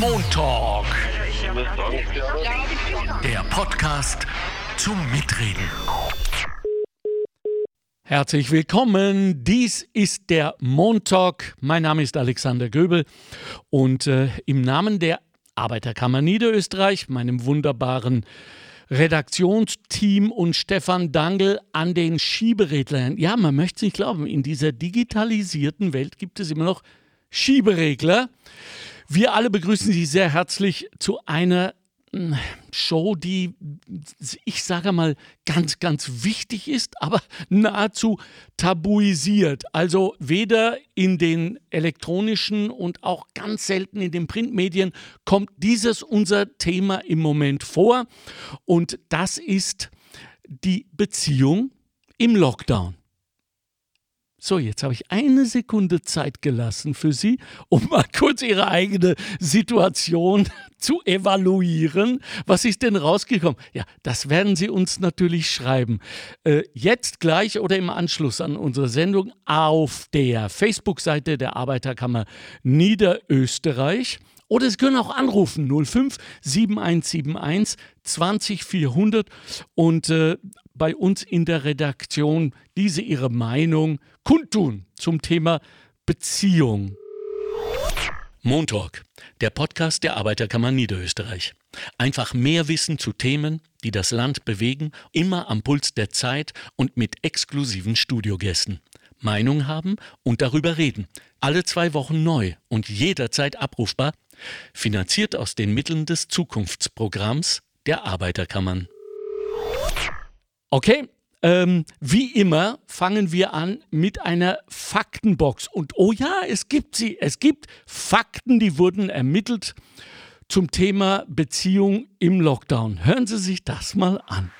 Montalk. Der Podcast zum Mitreden. Herzlich willkommen. Dies ist der Montalk. Mein Name ist Alexander Göbel und äh, im Namen der Arbeiterkammer Niederösterreich, meinem wunderbaren Redaktionsteam und Stefan Dangel an den Schiebereglern. Ja, man möchte es nicht glauben, in dieser digitalisierten Welt gibt es immer noch Schieberegler. Wir alle begrüßen Sie sehr herzlich zu einer hm, Show, die ich sage mal ganz, ganz wichtig ist, aber nahezu tabuisiert. Also weder in den elektronischen und auch ganz selten in den Printmedien kommt dieses unser Thema im Moment vor. Und das ist die Beziehung im Lockdown. So, jetzt habe ich eine Sekunde Zeit gelassen für Sie, um mal kurz Ihre eigene Situation zu evaluieren. Was ist denn rausgekommen? Ja, das werden Sie uns natürlich schreiben. Äh, jetzt gleich oder im Anschluss an unsere Sendung auf der Facebook-Seite der Arbeiterkammer Niederösterreich. Oder Sie können auch anrufen 05 7171 20400 und äh, bei uns in der Redaktion diese ihre Meinung kundtun zum Thema Beziehung. Montalk, der Podcast der Arbeiterkammer Niederösterreich. Einfach mehr Wissen zu Themen, die das Land bewegen, immer am Puls der Zeit und mit exklusiven Studiogästen. Meinung haben und darüber reden. Alle zwei Wochen neu und jederzeit abrufbar. Finanziert aus den Mitteln des Zukunftsprogramms der Arbeiterkammern. Okay, ähm, wie immer fangen wir an mit einer Faktenbox. Und oh ja, es gibt sie. Es gibt Fakten, die wurden ermittelt zum Thema Beziehung im Lockdown. Hören Sie sich das mal an.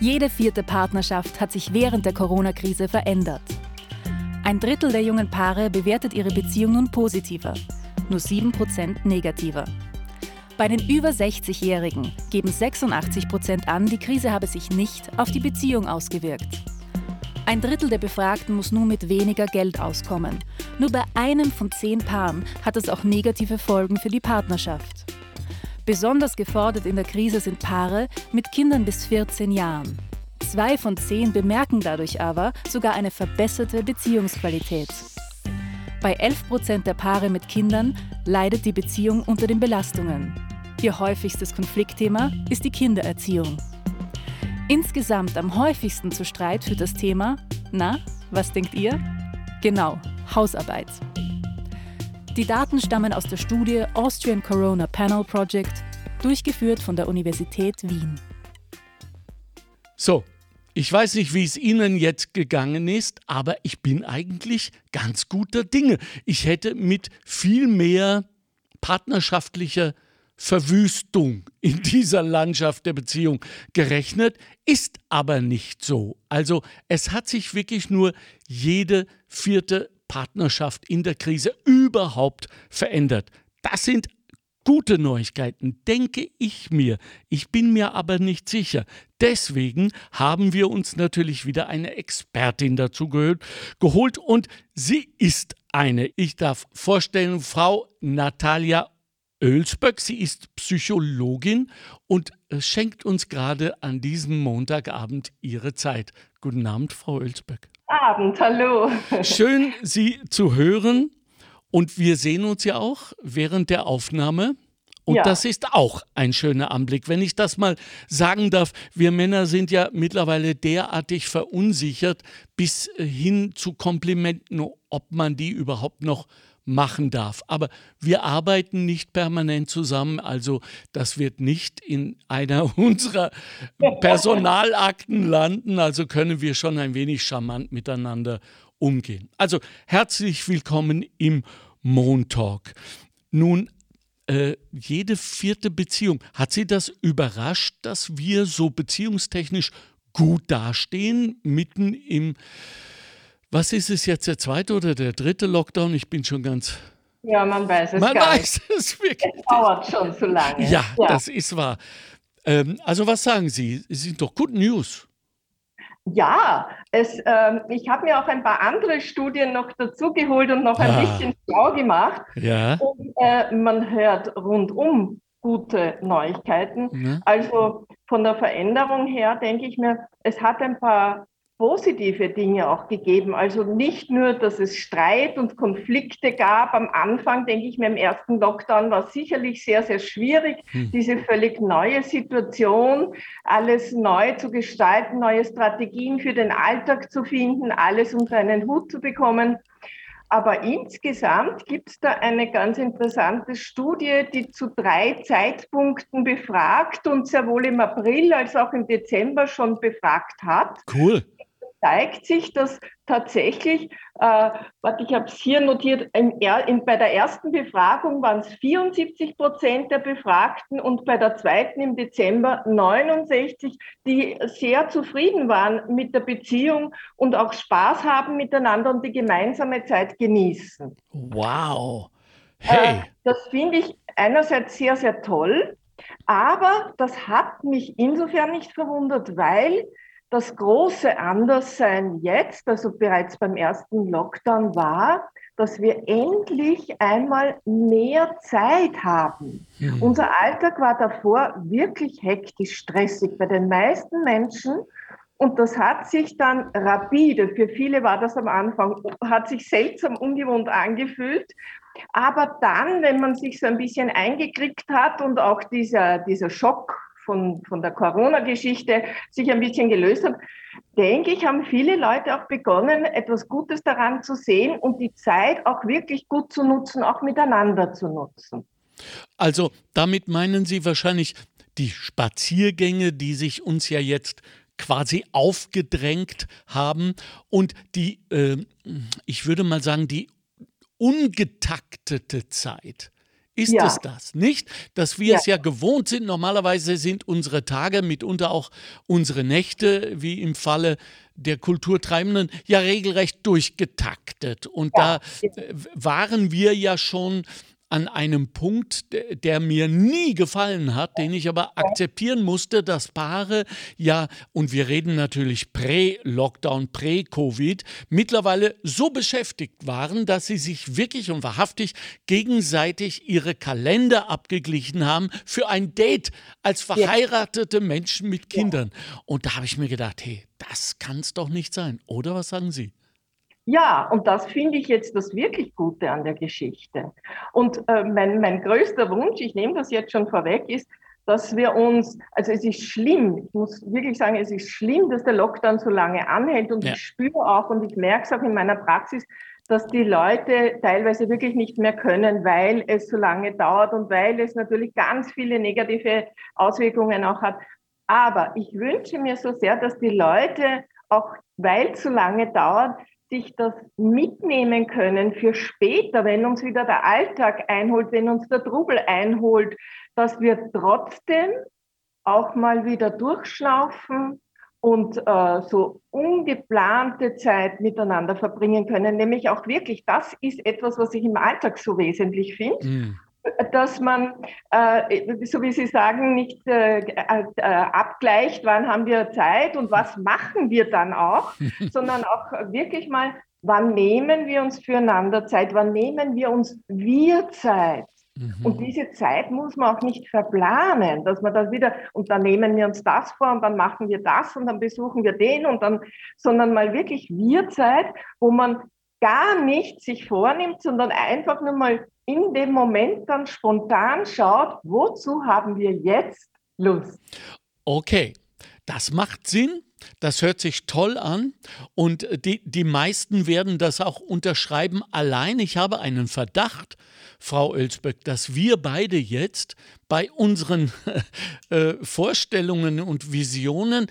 Jede vierte Partnerschaft hat sich während der Corona-Krise verändert. Ein Drittel der jungen Paare bewertet ihre Beziehung nun positiver, nur 7% negativer. Bei den über 60-Jährigen geben 86 Prozent an, die Krise habe sich nicht auf die Beziehung ausgewirkt. Ein Drittel der Befragten muss nun mit weniger Geld auskommen. Nur bei einem von zehn Paaren hat es auch negative Folgen für die Partnerschaft. Besonders gefordert in der Krise sind Paare mit Kindern bis 14 Jahren. Zwei von zehn bemerken dadurch aber sogar eine verbesserte Beziehungsqualität. Bei 11 Prozent der Paare mit Kindern leidet die Beziehung unter den Belastungen. Ihr häufigstes Konfliktthema ist die Kindererziehung. Insgesamt am häufigsten zu Streit führt das Thema, na, was denkt ihr? Genau, Hausarbeit. Die Daten stammen aus der Studie Austrian Corona Panel Project, durchgeführt von der Universität Wien. So, ich weiß nicht, wie es Ihnen jetzt gegangen ist, aber ich bin eigentlich ganz guter Dinge. Ich hätte mit viel mehr partnerschaftlicher Verwüstung in dieser Landschaft der Beziehung gerechnet, ist aber nicht so. Also es hat sich wirklich nur jede vierte Partnerschaft in der Krise überhaupt verändert. Das sind gute Neuigkeiten, denke ich mir. Ich bin mir aber nicht sicher. Deswegen haben wir uns natürlich wieder eine Expertin dazu geholt und sie ist eine, ich darf vorstellen, Frau Natalia Ölsböck. Sie ist Psychologin und äh, schenkt uns gerade an diesem Montagabend ihre Zeit. Guten Abend, Frau Ölsböck. Abend, hallo. Schön, Sie zu hören. Und wir sehen uns ja auch während der Aufnahme. Und ja. das ist auch ein schöner Anblick. Wenn ich das mal sagen darf, wir Männer sind ja mittlerweile derartig verunsichert bis hin zu Komplimenten, ob man die überhaupt noch machen darf. Aber wir arbeiten nicht permanent zusammen, also das wird nicht in einer unserer Personalakten landen, also können wir schon ein wenig charmant miteinander umgehen. Also herzlich willkommen im Montalk. Nun, äh, jede vierte Beziehung, hat Sie das überrascht, dass wir so beziehungstechnisch gut dastehen, mitten im was ist es jetzt, der zweite oder der dritte Lockdown? Ich bin schon ganz. Ja, man weiß es man gar weiß nicht. Es wirklich. Es dauert schon zu lange. Ja, ja. das ist wahr. Ähm, also, was sagen Sie? Es sind doch gute News. Ja, es, äh, ich habe mir auch ein paar andere Studien noch dazugeholt und noch ein ah. bisschen schlau gemacht. Ja. Und, äh, man hört rundum gute Neuigkeiten. Ja. Also von der Veränderung her denke ich mir, es hat ein paar positive Dinge auch gegeben. Also nicht nur, dass es Streit und Konflikte gab. Am Anfang, denke ich mir, im ersten Lockdown war es sicherlich sehr, sehr schwierig, hm. diese völlig neue Situation, alles neu zu gestalten, neue Strategien für den Alltag zu finden, alles unter einen Hut zu bekommen. Aber insgesamt gibt es da eine ganz interessante Studie, die zu drei Zeitpunkten befragt und sehr wohl im April als auch im Dezember schon befragt hat. Cool zeigt sich, dass tatsächlich, äh, warte, ich habe es hier notiert, in, in, bei der ersten Befragung waren es 74 Prozent der Befragten und bei der zweiten im Dezember 69, die sehr zufrieden waren mit der Beziehung und auch Spaß haben miteinander und die gemeinsame Zeit genießen. Wow. Äh, hey. Äh, das finde ich einerseits sehr, sehr toll. Aber das hat mich insofern nicht verwundert, weil das große Anderssein jetzt, also bereits beim ersten Lockdown, war, dass wir endlich einmal mehr Zeit haben. Mhm. Unser Alltag war davor wirklich hektisch, stressig bei den meisten Menschen. Und das hat sich dann rapide, für viele war das am Anfang, hat sich seltsam ungewohnt angefühlt. Aber dann, wenn man sich so ein bisschen eingekriegt hat und auch dieser, dieser Schock von, von der Corona-Geschichte sich ein bisschen gelöst hat, denke ich, haben viele Leute auch begonnen, etwas Gutes daran zu sehen und die Zeit auch wirklich gut zu nutzen, auch miteinander zu nutzen. Also damit meinen Sie wahrscheinlich die Spaziergänge, die sich uns ja jetzt quasi aufgedrängt haben und die, äh, ich würde mal sagen, die ungetaktete Zeit. Ist ja. es das nicht? Dass wir ja. es ja gewohnt sind. Normalerweise sind unsere Tage, mitunter auch unsere Nächte, wie im Falle der Kulturtreibenden, ja regelrecht durchgetaktet. Und ja. da äh, waren wir ja schon an einem Punkt, der mir nie gefallen hat, den ich aber akzeptieren musste, dass Paare ja, und wir reden natürlich prä-Lockdown, prä-Covid, mittlerweile so beschäftigt waren, dass sie sich wirklich und wahrhaftig gegenseitig ihre Kalender abgeglichen haben für ein Date als verheiratete Menschen mit Kindern. Und da habe ich mir gedacht, hey, das kann es doch nicht sein. Oder was sagen Sie? Ja, und das finde ich jetzt das wirklich Gute an der Geschichte. Und äh, mein, mein größter Wunsch, ich nehme das jetzt schon vorweg, ist, dass wir uns, also es ist schlimm, ich muss wirklich sagen, es ist schlimm, dass der Lockdown so lange anhält und ja. ich spüre auch und ich merke es auch in meiner Praxis, dass die Leute teilweise wirklich nicht mehr können, weil es so lange dauert und weil es natürlich ganz viele negative Auswirkungen auch hat. Aber ich wünsche mir so sehr, dass die Leute, auch weil es so lange dauert, sich das mitnehmen können für später, wenn uns wieder der Alltag einholt, wenn uns der Trubel einholt, dass wir trotzdem auch mal wieder durchschnaufen und äh, so ungeplante Zeit miteinander verbringen können. Nämlich auch wirklich, das ist etwas, was ich im Alltag so wesentlich finde. Mm dass man, äh, so wie Sie sagen, nicht äh, äh, abgleicht, wann haben wir Zeit und was machen wir dann auch, sondern auch wirklich mal, wann nehmen wir uns füreinander Zeit, wann nehmen wir uns wir Zeit. Mhm. Und diese Zeit muss man auch nicht verplanen, dass man dann wieder, und dann nehmen wir uns das vor und dann machen wir das und dann besuchen wir den und dann, sondern mal wirklich wir Zeit, wo man gar nichts sich vornimmt, sondern einfach nur mal in dem Moment dann spontan schaut, wozu haben wir jetzt Lust. Okay, das macht Sinn. Das hört sich toll an und die, die meisten werden das auch unterschreiben. Allein ich habe einen Verdacht, Frau Ölsböck, dass wir beide jetzt bei unseren äh, Vorstellungen und Visionen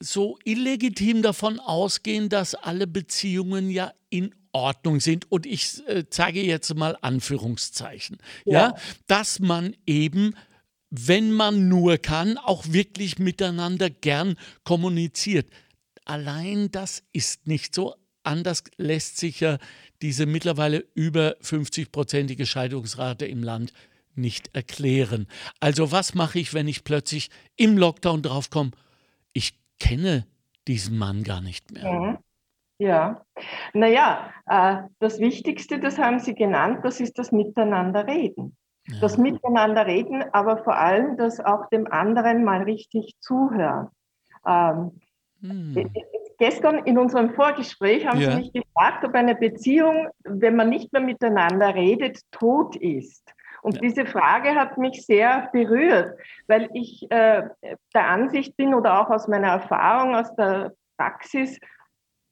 so illegitim davon ausgehen, dass alle Beziehungen ja in Ordnung sind. Und ich äh, zeige jetzt mal Anführungszeichen. Ja. ja, dass man eben wenn man nur kann, auch wirklich miteinander gern kommuniziert. Allein das ist nicht so. Anders lässt sich ja diese mittlerweile über 50-prozentige Scheidungsrate im Land nicht erklären. Also was mache ich, wenn ich plötzlich im Lockdown draufkomme? Ich kenne diesen Mann gar nicht mehr. Mhm. Ja, naja, äh, das Wichtigste, das haben Sie genannt, das ist das Miteinanderreden. Ja. Das Miteinanderreden, aber vor allem das auch dem anderen mal richtig zuhören. Ähm, hm. Gestern in unserem Vorgespräch haben ja. Sie mich gefragt, ob eine Beziehung, wenn man nicht mehr miteinander redet, tot ist. Und diese Frage hat mich sehr berührt, weil ich äh, der Ansicht bin oder auch aus meiner Erfahrung, aus der Praxis,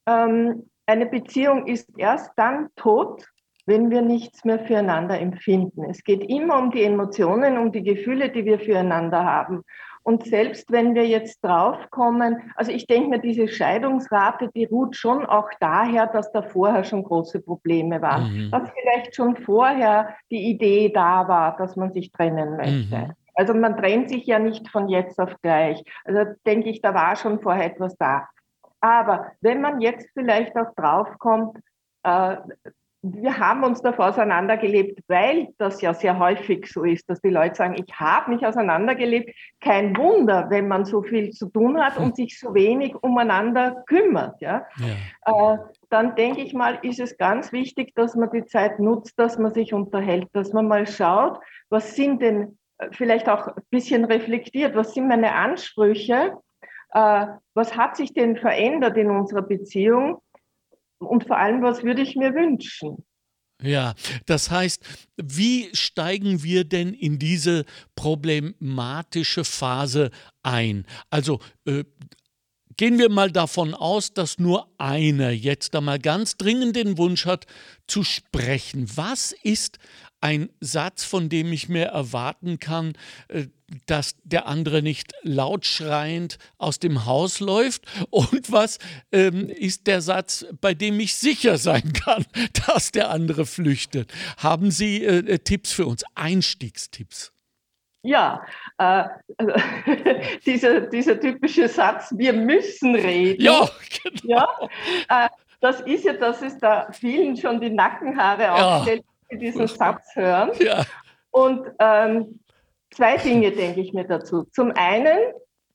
ähm, eine Beziehung ist erst dann tot, wenn wir nichts mehr füreinander empfinden. Es geht immer um die Emotionen, um die Gefühle, die wir füreinander haben. Und selbst wenn wir jetzt draufkommen, also ich denke mir, diese Scheidungsrate, die ruht schon auch daher, dass da vorher schon große Probleme waren. Mhm. Dass vielleicht schon vorher die Idee da war, dass man sich trennen möchte. Mhm. Also man trennt sich ja nicht von jetzt auf gleich. Also denke ich, da war schon vorher etwas da. Aber wenn man jetzt vielleicht auch draufkommt, äh, wir haben uns davor auseinandergelebt, weil das ja sehr häufig so ist, dass die Leute sagen, ich habe mich auseinandergelebt. Kein Wunder, wenn man so viel zu tun hat und sich so wenig umeinander kümmert. Ja? ja. Äh, dann denke ich mal, ist es ganz wichtig, dass man die Zeit nutzt, dass man sich unterhält, dass man mal schaut, was sind denn äh, vielleicht auch ein bisschen reflektiert, was sind meine Ansprüche äh, was hat sich denn verändert in unserer Beziehung und vor allem, was würde ich mir wünschen? Ja, das heißt, wie steigen wir denn in diese problematische Phase ein? Also äh, gehen wir mal davon aus, dass nur einer jetzt einmal ganz dringend den Wunsch hat, zu sprechen. Was ist ein Satz, von dem ich mir erwarten kann, äh, dass der andere nicht laut schreiend aus dem Haus läuft? Und was ähm, ist der Satz, bei dem ich sicher sein kann, dass der andere flüchtet? Haben Sie äh, äh Tipps für uns, Einstiegstipps? Ja, äh, dieser, dieser typische Satz, wir müssen reden. Ja, genau. Ja, äh, das ist ja, dass es da vielen schon die Nackenhaare aufstellt, Sie diesen Satz hören. Ja. Und ähm, zwei Dinge denke ich mir dazu. Zum einen,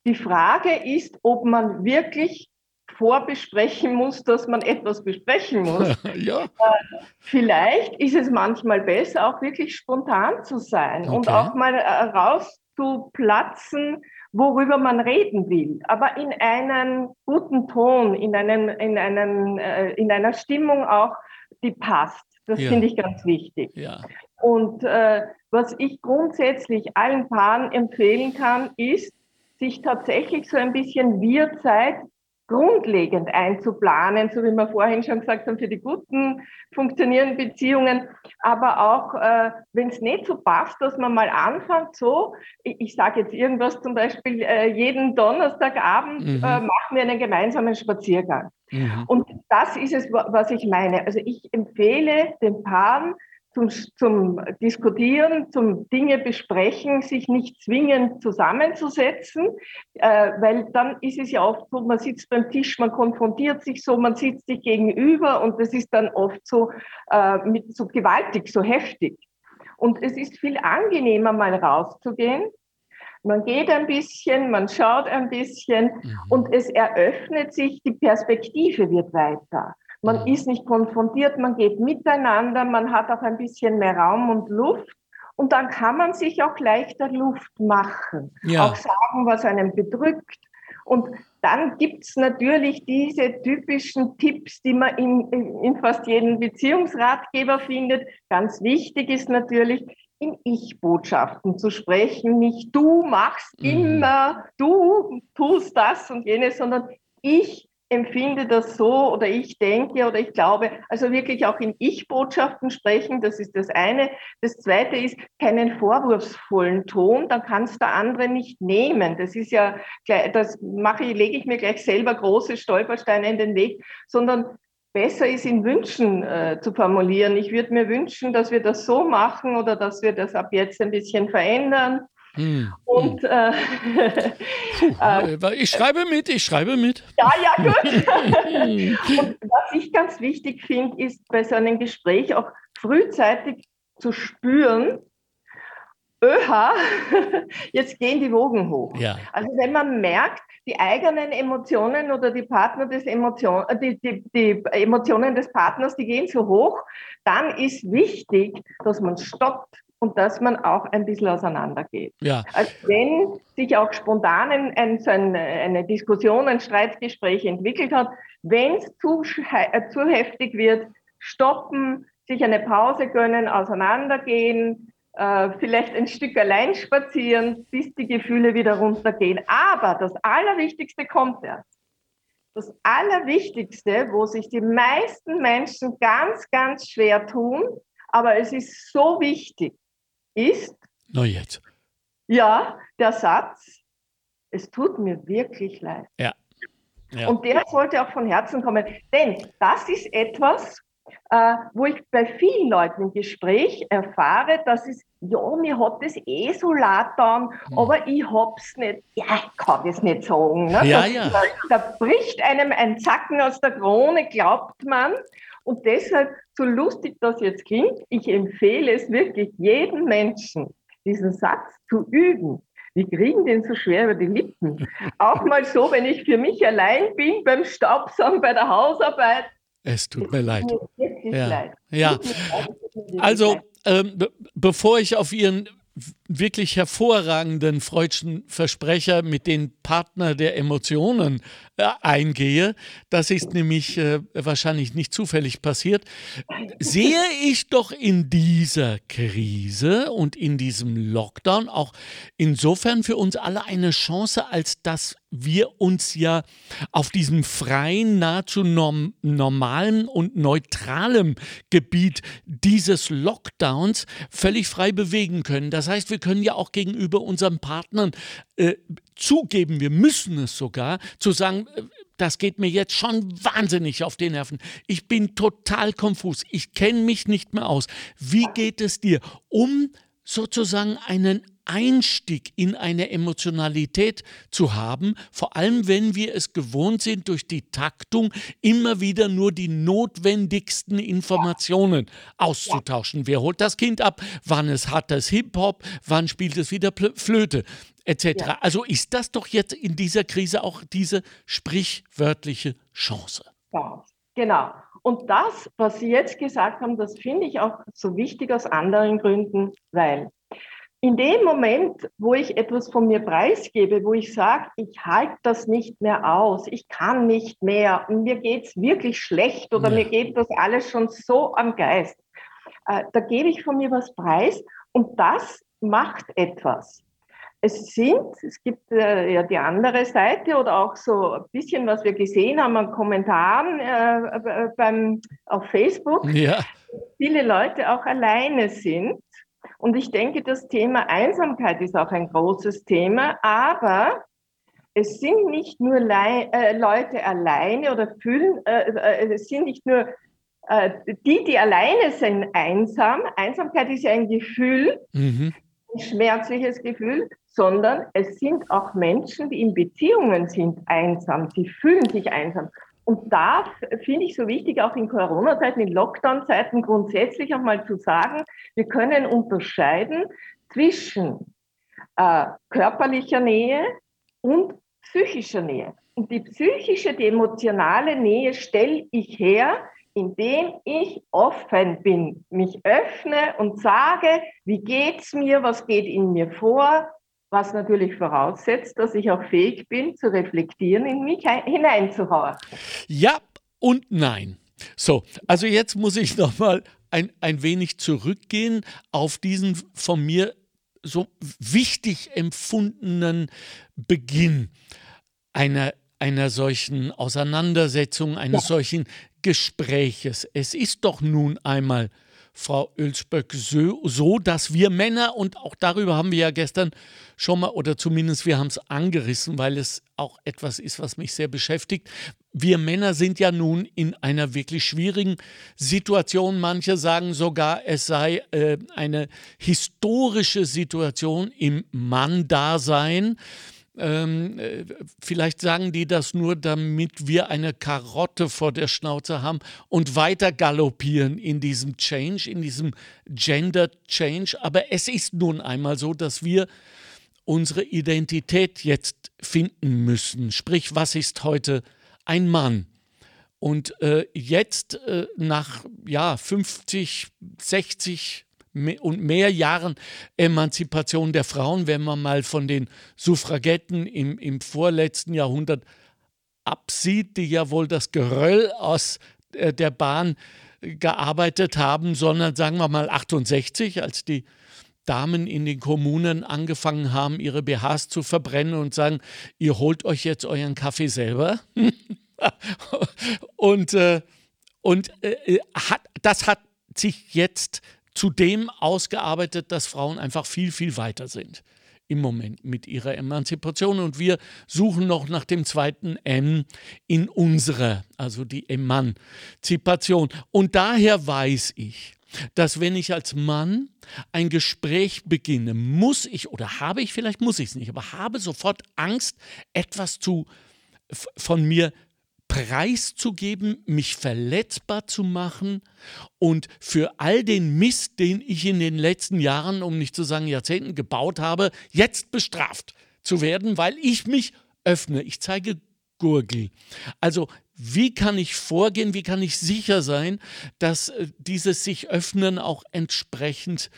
die Frage ist, ob man wirklich vorbesprechen muss, dass man etwas besprechen muss. ja. Äh, vielleicht ist es manchmal besser, auch wirklich spontan zu sein okay. und auch mal äh, rauszuplatzen, worüber man reden will, aber in einem guten Ton, in, einem, in, einem, äh, in einer Stimmung auch, die passt. Das ja. finde ich ganz wichtig. Ja. Und äh, was ich grundsätzlich allen Paaren empfehlen kann, ist, sich tatsächlich so ein bisschen Wir-Zeit grundlegend einzuplanen, so wie wir vorhin schon gesagt haben, für die guten funktionierenden Beziehungen, aber auch, äh, wenn es nicht so passt, dass man mal anfängt, so, ich, ich sage jetzt irgendwas zum Beispiel, äh, jeden Donnerstagabend mhm. äh, machen wir einen gemeinsamen Spaziergang. Mhm. Und das ist es, was ich meine. Also ich empfehle den Paaren, zum, zum Diskutieren, zum Dinge besprechen, sich nicht zwingend zusammenzusetzen, äh, weil dann ist es ja oft so, man sitzt beim Tisch, man konfrontiert sich so, man sitzt sich gegenüber und das ist dann oft so, äh, mit, so gewaltig, so heftig. Und es ist viel angenehmer, mal rauszugehen. Man geht ein bisschen, man schaut ein bisschen mhm. und es eröffnet sich, die Perspektive wird weiter. Man ist nicht konfrontiert, man geht miteinander, man hat auch ein bisschen mehr Raum und Luft. Und dann kann man sich auch leichter Luft machen, ja. auch sagen, was einen bedrückt. Und dann gibt's natürlich diese typischen Tipps, die man in, in fast jedem Beziehungsratgeber findet. Ganz wichtig ist natürlich, in Ich-Botschaften zu sprechen. Nicht du machst mhm. immer, du tust das und jenes, sondern ich empfinde das so oder ich denke oder ich glaube, also wirklich auch in Ich-Botschaften sprechen, das ist das eine. Das zweite ist keinen vorwurfsvollen Ton, dann kannst der andere nicht nehmen. Das ist ja, das mache ich, lege ich mir gleich selber große Stolpersteine in den Weg, sondern besser ist in Wünschen äh, zu formulieren. Ich würde mir wünschen, dass wir das so machen oder dass wir das ab jetzt ein bisschen verändern hm. Und äh, Puh, äh, ich schreibe mit, ich schreibe mit. Ja, ja, gut. und was ich ganz wichtig finde, ist bei so einem Gespräch auch frühzeitig zu spüren, öha, jetzt gehen die Wogen hoch. Ja. Also wenn man merkt, die eigenen Emotionen oder die Partner des Emotion, äh, die, die, die Emotionen des Partners, die gehen so hoch, dann ist wichtig, dass man stoppt und dass man auch ein bisschen auseinandergeht. Ja. Also wenn sich auch spontan ein, ein, so eine, eine Diskussion, ein Streitgespräch entwickelt hat, wenn es zu, äh, zu heftig wird, stoppen, sich eine Pause gönnen, auseinandergehen, äh, vielleicht ein Stück allein spazieren, bis die Gefühle wieder runtergehen. Aber das Allerwichtigste kommt erst. Das Allerwichtigste, wo sich die meisten Menschen ganz, ganz schwer tun, aber es ist so wichtig, ist. Na jetzt. Ja, der Satz, es tut mir wirklich leid. Ja. ja. Und der sollte auch von Herzen kommen. Denn das ist etwas, äh, wo ich bei vielen Leuten im Gespräch erfahre, dass es, ja, mir hat das eh so leid dann, hm. aber ich hab's nicht, ja, ich kann das nicht sagen. Ne? Ja, da, ja. Da, da bricht einem ein Zacken aus der Krone, glaubt man. Und deshalb, so lustig das jetzt klingt, ich empfehle es wirklich jedem Menschen, diesen Satz zu üben. Wir kriegen den so schwer über die Lippen. Auch mal so, wenn ich für mich allein bin beim Staubsaugen, bei der Hausarbeit, es tut mir leid. Ja. Leid. ja. Also, ähm, bevor ich auf Ihren wirklich hervorragenden freudschen Versprecher mit den Partner der Emotionen äh, eingehe, das ist nämlich äh, wahrscheinlich nicht zufällig passiert, sehe ich doch in dieser Krise und in diesem Lockdown auch insofern für uns alle eine Chance, als dass wir uns ja auf diesem freien, nahezu norm normalen und neutralen Gebiet dieses Lockdowns völlig frei bewegen können. Das heißt, wir können ja auch gegenüber unseren Partnern äh, zugeben, wir müssen es sogar, zu sagen, äh, das geht mir jetzt schon wahnsinnig auf die Nerven. Ich bin total konfus. Ich kenne mich nicht mehr aus. Wie geht es dir? Um sozusagen einen Einstieg in eine Emotionalität zu haben, vor allem wenn wir es gewohnt sind, durch die Taktung immer wieder nur die notwendigsten Informationen auszutauschen. Wer holt das Kind ab? Wann es hat das Hip-Hop? Wann spielt es wieder Flöte? Etc. Ja. Also ist das doch jetzt in dieser Krise auch diese sprichwörtliche Chance. Ja, genau. Und das, was Sie jetzt gesagt haben, das finde ich auch so wichtig aus anderen Gründen, weil in dem Moment, wo ich etwas von mir preisgebe, wo ich sage, ich halte das nicht mehr aus, ich kann nicht mehr und mir geht es wirklich schlecht oder ja. mir geht das alles schon so am Geist, äh, da gebe ich von mir was preis und das macht etwas. Es sind, es gibt äh, ja die andere Seite oder auch so ein bisschen, was wir gesehen haben an Kommentaren äh, beim, auf Facebook, ja. viele Leute auch alleine sind und ich denke, das Thema Einsamkeit ist auch ein großes Thema, aber es sind nicht nur Le äh, Leute alleine oder fühlen, äh, äh, es sind nicht nur äh, die, die alleine sind, einsam. Einsamkeit ist ja ein Gefühl, mhm. Schmerzliches Gefühl, sondern es sind auch Menschen, die in Beziehungen sind, einsam. Sie fühlen sich einsam. Und da finde ich so wichtig, auch in Corona-Zeiten, in Lockdown-Zeiten grundsätzlich auch mal zu sagen, wir können unterscheiden zwischen äh, körperlicher Nähe und psychischer Nähe. Und die psychische, die emotionale Nähe stelle ich her, indem ich offen bin, mich öffne und sage, wie geht's mir, was geht in mir vor, was natürlich voraussetzt, dass ich auch fähig bin, zu reflektieren, in mich hineinzuhorchen. Ja und nein. So, also jetzt muss ich nochmal ein, ein wenig zurückgehen auf diesen von mir so wichtig empfundenen Beginn einer, einer solchen Auseinandersetzung, eines ja. solchen Gespräches. Es ist doch nun einmal Frau Ölsböck, so, so, dass wir Männer, und auch darüber haben wir ja gestern schon mal, oder zumindest wir haben es angerissen, weil es auch etwas ist, was mich sehr beschäftigt. Wir Männer sind ja nun in einer wirklich schwierigen Situation. Manche sagen sogar, es sei äh, eine historische Situation im Mann-Dasein Ähm, äh, vielleicht sagen die das nur, damit wir eine Karotte vor der Schnauze haben und weiter galoppieren in diesem Change, in diesem Gender Change. Aber es ist nun einmal so, dass wir unsere Identität jetzt finden müssen. Sprich, was ist heute ein Mann? Und äh, jetzt äh, nach ja, 50, 60 und mehr Jahren Emanzipation der Frauen, wenn man mal von den Suffragetten im, im vorletzten Jahrhundert absieht, die ja wohl das Geröll aus äh, der Bahn gearbeitet haben, sondern sagen wir mal 68, als die Damen in den Kommunen angefangen haben, ihre BHs zu verbrennen und sagen, ihr holt euch jetzt euren Kaffee selber. und äh, und äh, hat, das hat sich jetzt zu dem ausgearbeitet, dass Frauen einfach viel, viel weiter sind im Moment mit ihrer Emanzipation. Und wir suchen noch nach dem zweiten M in unserer, also die Emanzipation. Und daher weiß ich, dass wenn ich als Mann ein Gespräch beginne, muss ich oder habe ich, vielleicht muss ich es nicht, aber habe sofort Angst, etwas zu, von mir preiszugeben, mich verletzbar zu machen und für all den Mist, den ich in den letzten Jahren, um nicht zu sagen Jahrzehnten gebaut habe, jetzt bestraft zu werden, weil ich mich öffne. Ich zeige Gurgel. Also wie kann ich vorgehen, wie kann ich sicher sein, dass äh, dieses sich öffnen auch entsprechend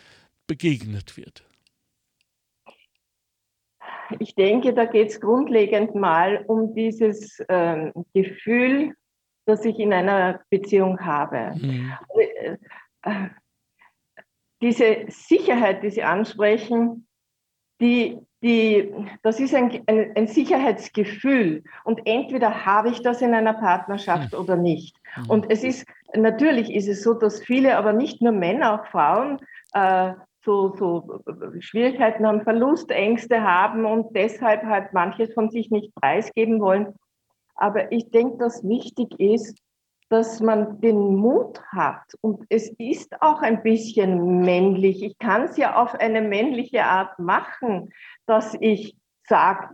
begegnet wird? Ich denke, da geht es grundlegend mal um dieses äh, Gefühl, das ich in einer Beziehung habe. Mhm. Äh, äh, diese Sicherheit, die Sie ansprechen, die, die, das ist ein, ein, ein, Sicherheitsgefühl. Und entweder habe ich das in einer Partnerschaft mhm. oder nicht. Mhm. Und es ist, natürlich ist es so, dass viele, aber nicht nur Männer, auch Frauen, äh, so, so Schwierigkeiten haben, Verlustängste haben und deshalb halt manches von sich nicht preisgeben wollen. Aber ich denke, dass wichtig ist, dass man den Mut hat. Und es ist auch ein bisschen männlich. Ich kann es ja auf eine männliche Art machen, dass ich sage,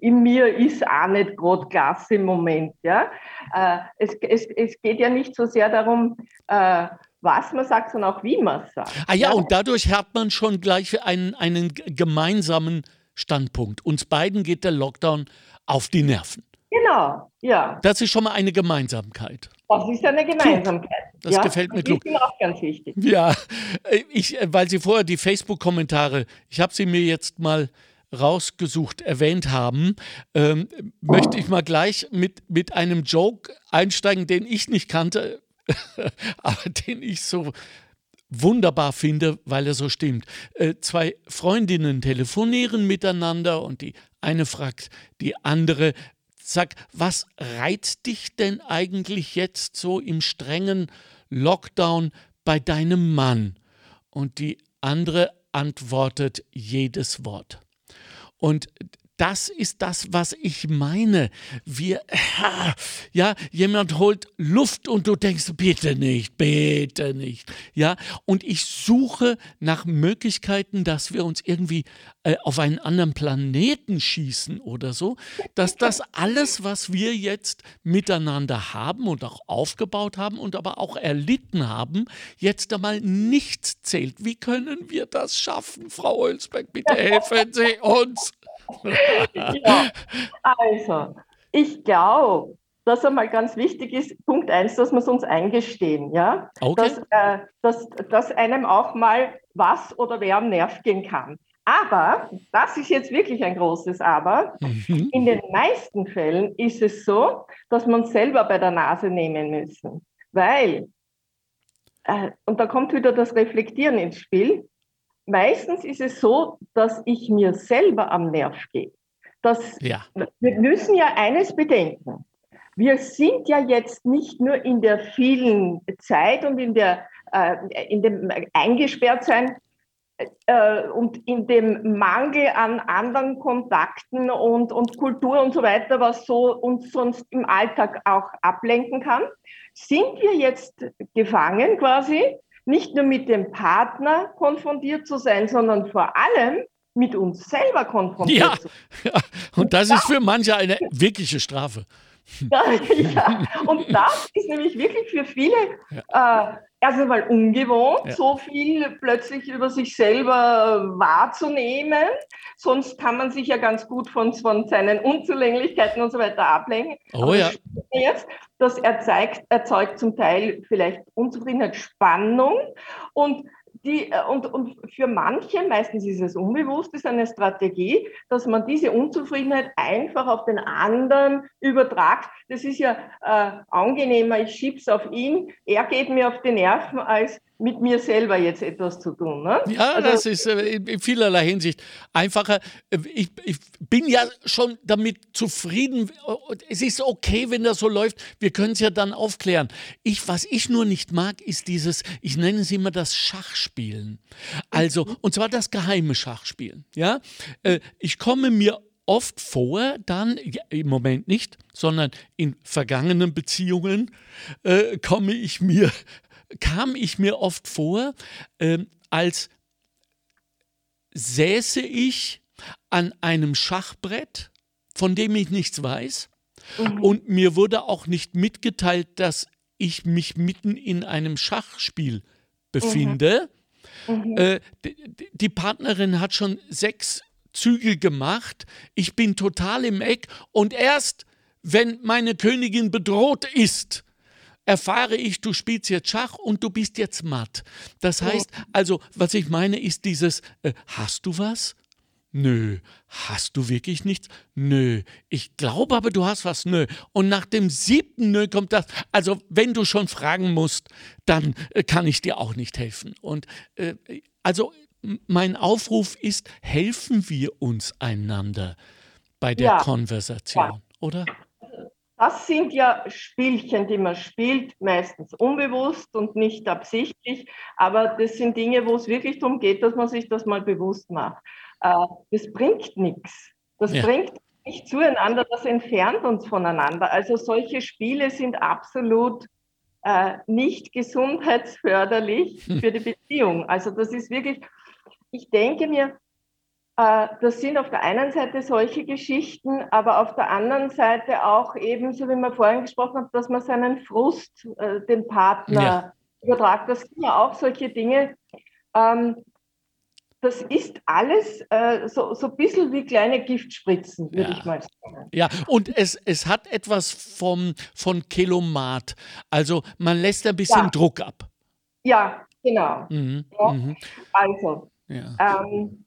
in mir ist auch nicht gerade Gas im Moment. Ja? Äh, es, es, es geht ja nicht so sehr darum, äh, was man sagt, sondern auch wie man es sagt. Ah ja, und dadurch hat man schon gleich einen, einen gemeinsamen Standpunkt. Uns beiden geht der Lockdown auf die Nerven. Genau, ja. Das ist schon mal eine Gemeinsamkeit. Das ist eine Gemeinsamkeit. Das ja, gefällt mir gut. Das ist auch ganz wichtig. Ja, ich, weil Sie vorher die Facebook-Kommentare, ich habe sie mir jetzt mal rausgesucht erwähnt haben, ähm, möchte ich mal gleich mit, mit einem Joke einsteigen, den ich nicht kannte. aber den ich so wunderbar finde, weil er so stimmt. Äh, zwei Freundinnen telefonieren miteinander und die eine fragt die andere, sag, was reizt dich denn eigentlich jetzt so im strengen Lockdown bei deinem Mann? Und die andere antwortet jedes Wort. Und das ist das, was ich meine. Wir, ja, jemand holt Luft und du denkst, bitte nicht, bitte nicht. Ja, und ich suche nach Möglichkeiten, dass wir uns irgendwie äh, auf einen anderen Planeten schießen oder so, dass das alles, was wir jetzt miteinander haben und auch aufgebaut haben und aber auch erlitten haben, jetzt einmal nichts zählt. Wie können wir das schaffen, Frau Olsbeck? Bitte helfen Sie uns ja, also, ich glaube, dass einmal ganz wichtig ist, Punkt eins, dass wir es uns eingestehen, ja, okay. dass, äh, dass, dass einem auch mal was oder wer am Nerv gehen kann. Aber, das ist jetzt wirklich ein großes Aber, mhm. in den meisten Fällen ist es so, dass man selber bei der Nase nehmen müssen. Weil, äh, und da kommt wieder das Reflektieren ins Spiel, meistens ist es so, dass ich mir selber am Nerv gehe. Das, ja. Wir müssen ja eines bedenken. Wir sind ja jetzt nicht nur in der vielen Zeit und in, der, äh, in dem Eingesperrtsein äh, und in dem Mangel an anderen Kontakten und, und Kultur und so weiter, was so uns sonst im Alltag auch ablenken kann, sind wir jetzt gefangen quasi nicht nur mit dem Partner konfrontiert zu sein, sondern vor allem mit uns selber konfrontiert ja. ja. Und das ist für manche eine wirkliche Strafe. Ja, ja. Und das ist nämlich wirklich für viele ja. äh, erst einmal ungewohnt, ja. so viel plötzlich über sich selber wahrzunehmen. Sonst kann man sich ja ganz gut von, von seinen Unzulänglichkeiten und so weiter ablenken. Oh Aber ja. Jetzt, das erzeugt, erzeugt zum Teil vielleicht Unzufriedenheit, Spannung und die, äh, und, und für manche, meistens ist es unbewusst, ist eine Strategie, dass man diese Unzufriedenheit einfach auf den anderen übertragt. Das ist ja äh, angenehmer, ich schieb's auf ihn, er geht mir auf die Nerven, als mit mir selber jetzt etwas zu tun. Ne? Ja, also, das ist äh, in vielerlei Hinsicht einfacher. Äh, ich, ich, bin ja schon damit zufrieden. Es ist okay, wenn das so läuft. Wir können es ja dann aufklären. Ich, was ich nur nicht mag, ist dieses, ich nenne es immer das Schachspielen. Also, mhm. und zwar das geheime Schachspielen. Ja? Äh, ich komme mir oft vor, dann, im Moment nicht, sondern in vergangenen Beziehungen, äh, komme ich mir kam ich mir oft vor, äh, als säße ich an einem Schachbrett, von dem ich nichts weiß. Mhm. Und mir wurde auch nicht mitgeteilt, dass ich mich mitten in einem Schachspiel befinde. Mhm. Mhm. Äh, die, die Partnerin hat schon sechs Züge gemacht. Ich bin total im Eck. Und erst, wenn meine Königin bedroht ist, erfahre ich, du spielst jetzt Schach und du bist jetzt matt. Das heißt, also, was ich meine, ist dieses, äh, hast du was? Nö. Hast du wirklich nichts? Nö. Ich glaube aber, du hast was? Nö. Und nach dem siebten Nö kommt das. Also, wenn du schon fragen musst, dann äh, kann ich dir auch nicht helfen. Und äh, also, mein Aufruf ist, helfen wir uns einander bei der ja. Konversation, ja. oder? Das sind ja Spielchen, die man spielt, meistens unbewusst und nicht absichtlich, aber das sind Dinge, wo es wirklich darum geht, dass man sich das mal bewusst macht. Äh, das bringt nichts. Das ja. bringt nicht zueinander, das entfernt uns voneinander. Also solche Spiele sind absolut äh, nicht gesundheitsförderlich hm. für die Beziehung. Also das ist wirklich, ich denke mir, das sind auf der einen Seite solche Geschichten, aber auf der anderen Seite auch ebenso, wie wir vorhin gesprochen haben, dass man seinen Frust äh, dem Partner ja. übertragt. Das sind ja auch solche Dinge. Ähm, das ist alles äh, so, so ein bisschen wie kleine Giftspritzen, würde ja. ich mal sagen. Ja, und es, es hat etwas vom, von Kelomat. Also man lässt ein bisschen ja. Druck ab. Ja, genau. Mhm. Ja. Mhm. Also, ähm,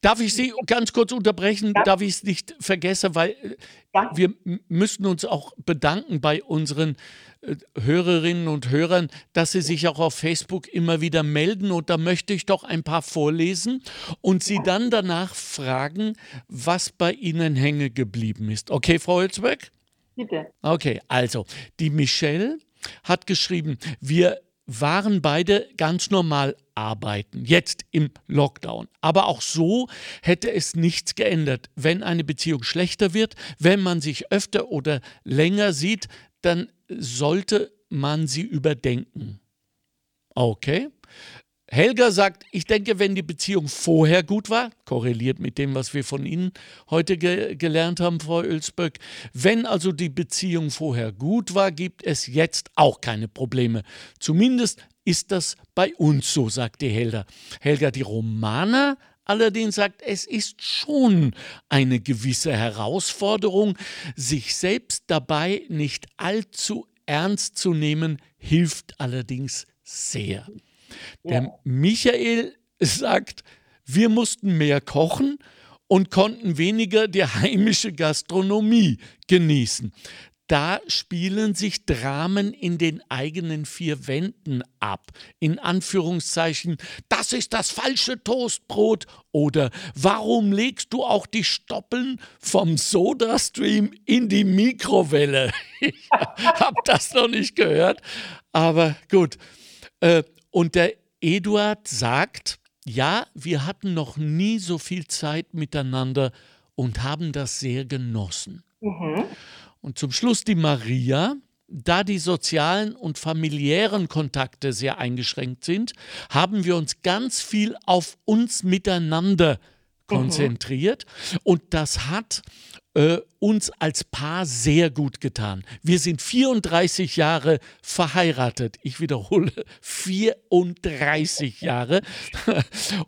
Darf ich Sie ganz kurz unterbrechen? Ja. Darf ich es nicht vergessen, weil äh, ja. wir müssten uns auch bedanken bei unseren äh, Hörerinnen und Hörern, dass sie sich auch auf Facebook immer wieder melden. Und da möchte ich doch ein paar vorlesen und Sie dann danach fragen, was bei Ihnen hängen geblieben ist. Okay, Frau Holzberg? Bitte. Okay, also die Michelle hat geschrieben, wir waren beide ganz normal arbeiten, jetzt im Lockdown. Aber auch so hätte es nichts geändert. Wenn eine Beziehung schlechter wird, wenn man sich öfter oder länger sieht, dann sollte man sie überdenken. Okay. Helga sagt, ich denke, wenn die Beziehung vorher gut war, korreliert mit dem, was wir von Ihnen heute ge gelernt haben, Frau Ölsböck, wenn also die Beziehung vorher gut war, gibt es jetzt auch keine Probleme. Zumindest ist das bei uns so, sagt die Helga. Helga, die Romaner allerdings sagt, es ist schon eine gewisse Herausforderung, sich selbst dabei nicht allzu ernst zu nehmen, hilft allerdings sehr. Der ja. Michael sagt, wir mussten mehr kochen und konnten weniger die heimische Gastronomie genießen. Da spielen sich Dramen in den eigenen vier Wänden ab. In Anführungszeichen, das ist das falsche Toastbrot oder warum legst du auch die Stoppeln vom Sodastream in die Mikrowelle? Ich habe das noch nicht gehört, aber gut. Äh, und der Eduard sagt, ja, wir hatten noch nie so viel Zeit miteinander und haben das sehr genossen. Mhm. Und zum Schluss die Maria. Da die sozialen und familiären Kontakte sehr eingeschränkt sind, haben wir uns ganz viel auf uns miteinander konzentriert. Mhm. Und das hat äh, uns als Paar sehr gut getan. Wir sind 34 Jahre verheiratet. Ich wiederhole, 34 Jahre.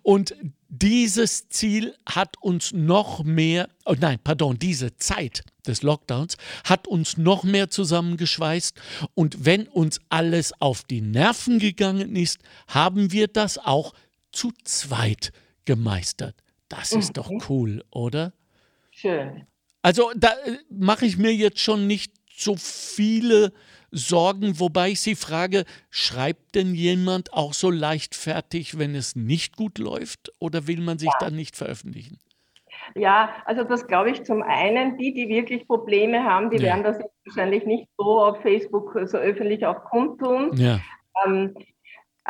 Und dieses Ziel hat uns noch mehr, oh nein, pardon, diese Zeit des Lockdowns hat uns noch mehr zusammengeschweißt. Und wenn uns alles auf die Nerven gegangen ist, haben wir das auch zu zweit gemeistert. Das ist mhm. doch cool, oder? Schön. Also da äh, mache ich mir jetzt schon nicht so viele Sorgen, wobei ich Sie frage, schreibt denn jemand auch so leichtfertig, wenn es nicht gut läuft oder will man sich ja. dann nicht veröffentlichen? Ja, also das glaube ich zum einen, die, die wirklich Probleme haben, die ja. werden das wahrscheinlich nicht so auf Facebook so öffentlich auch kundtun. Ja. Ähm,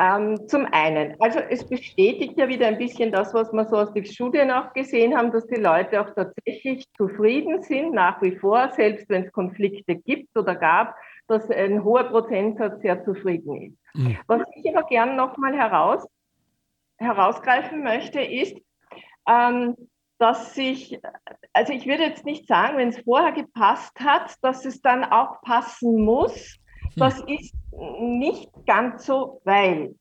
ähm, zum einen, also es bestätigt ja wieder ein bisschen das, was wir so aus den Studien auch gesehen haben, dass die Leute auch tatsächlich zufrieden sind, nach wie vor, selbst wenn es Konflikte gibt oder gab, dass ein hoher Prozentsatz sehr zufrieden ist. Mhm. Was ich aber gerne nochmal heraus, herausgreifen möchte, ist, ähm, dass sich, also ich würde jetzt nicht sagen, wenn es vorher gepasst hat, dass es dann auch passen muss. Das hm. ist nicht ganz so, weil